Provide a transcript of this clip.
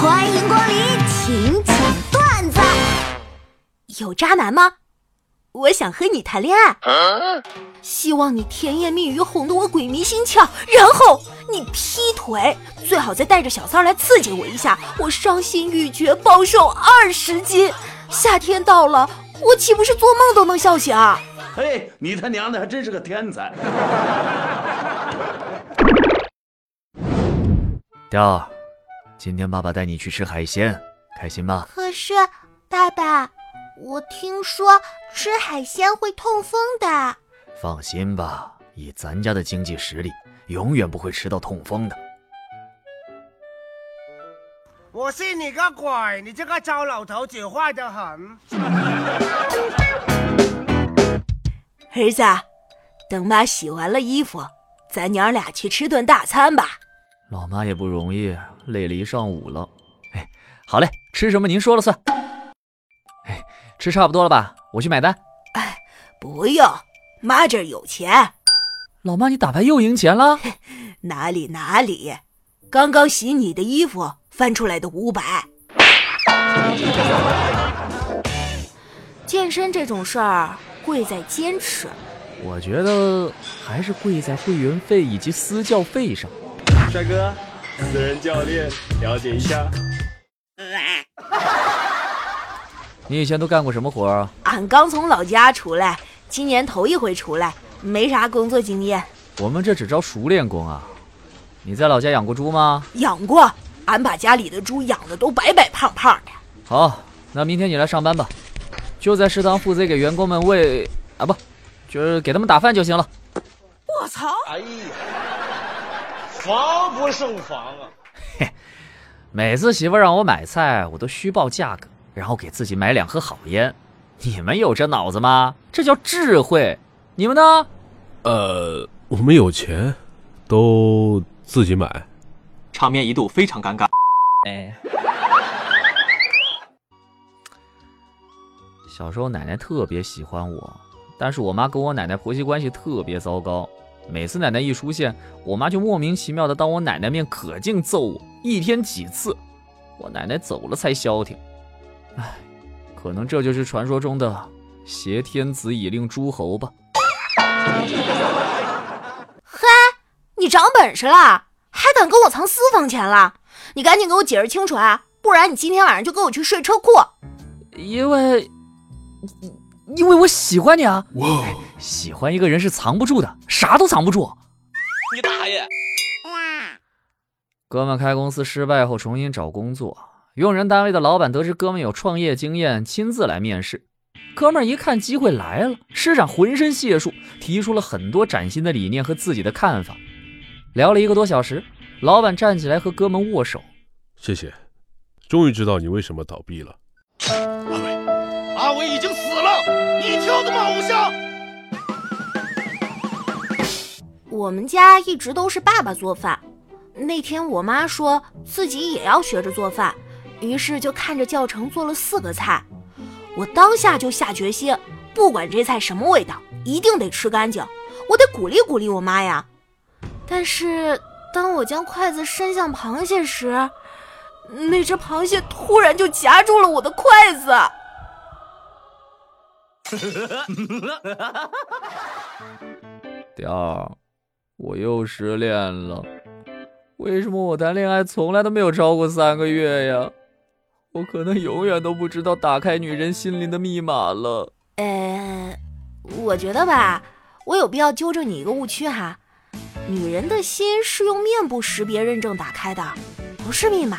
欢迎光临，请讲段子。有渣男吗？我想和你谈恋爱，希望你甜言蜜语哄得我鬼迷心窍，然后你劈腿，最好再带着小三来刺激我一下，我伤心欲绝，暴瘦二十斤。夏天到了，我岂不是做梦都能笑醒？嘿，你他娘的还真是个天才！雕，今天爸爸带你去吃海鲜，开心吗？可是，爸爸。我听说吃海鲜会痛风的。放心吧，以咱家的经济实力，永远不会吃到痛风的。我信你个鬼！你这个糟老头子坏得很。儿子，等妈洗完了衣服，咱娘俩去吃顿大餐吧。老妈也不容易，累了一上午了。哎，好嘞，吃什么您说了算。吃差不多了吧？我去买单。哎，不用，妈这儿有钱。老妈，你打牌又赢钱了？哪里哪里，刚刚洗你的衣服翻出来的五百。健身这种事儿，贵在坚持。我觉得还是贵在会员费以及私教费上。帅哥，私人教练，了解一下。你以前都干过什么活啊？俺刚从老家出来，今年头一回出来，没啥工作经验。我们这只招熟练工啊！你在老家养过猪吗？养过，俺把家里的猪养的都白白胖胖的。好，那明天你来上班吧，就在食堂负责给员工们喂啊，不，就是给他们打饭就行了。我操！哎呀，防不胜防啊！嘿，每次媳妇让我买菜，我都虚报价格。然后给自己买两盒好烟，你们有这脑子吗？这叫智慧。你们呢？呃，我们有钱，都自己买。场面一度非常尴尬。哎，小时候奶奶特别喜欢我，但是我妈跟我奶奶婆媳关系特别糟糕。每次奶奶一出现，我妈就莫名其妙的当我奶奶面可劲揍我，一天几次。我奶奶走了才消停。唉，可能这就是传说中的挟天子以令诸侯吧。嘿，你长本事了，还敢跟我藏私房钱了？你赶紧给我解释清楚啊，不然你今天晚上就跟我去睡车库。因为，因为我喜欢你啊！哇，喜欢一个人是藏不住的，啥都藏不住。你大爷！哥们开公司失败后重新找工作。用人单位的老板得知哥们有创业经验，亲自来面试。哥们一看机会来了，施展浑身解数，提出了很多崭新的理念和自己的看法。聊了一个多小时，老板站起来和哥们握手：“谢谢，终于知道你为什么倒闭了。”你挑的吗，偶像？我们家一直都是爸爸做饭。那天我妈说自己也要学着做饭。于是就看着教程做了四个菜，我当下就下决心，不管这菜什么味道，一定得吃干净。我得鼓励鼓励我妈呀。但是当我将筷子伸向螃蟹时，那只螃蟹突然就夹住了我的筷子。第二，我又失恋了。为什么我谈恋爱从来都没有超过三个月呀？我可能永远都不知道打开女人心灵的密码了。呃，我觉得吧，我有必要纠正你一个误区哈，女人的心是用面部识别认证打开的，不是密码。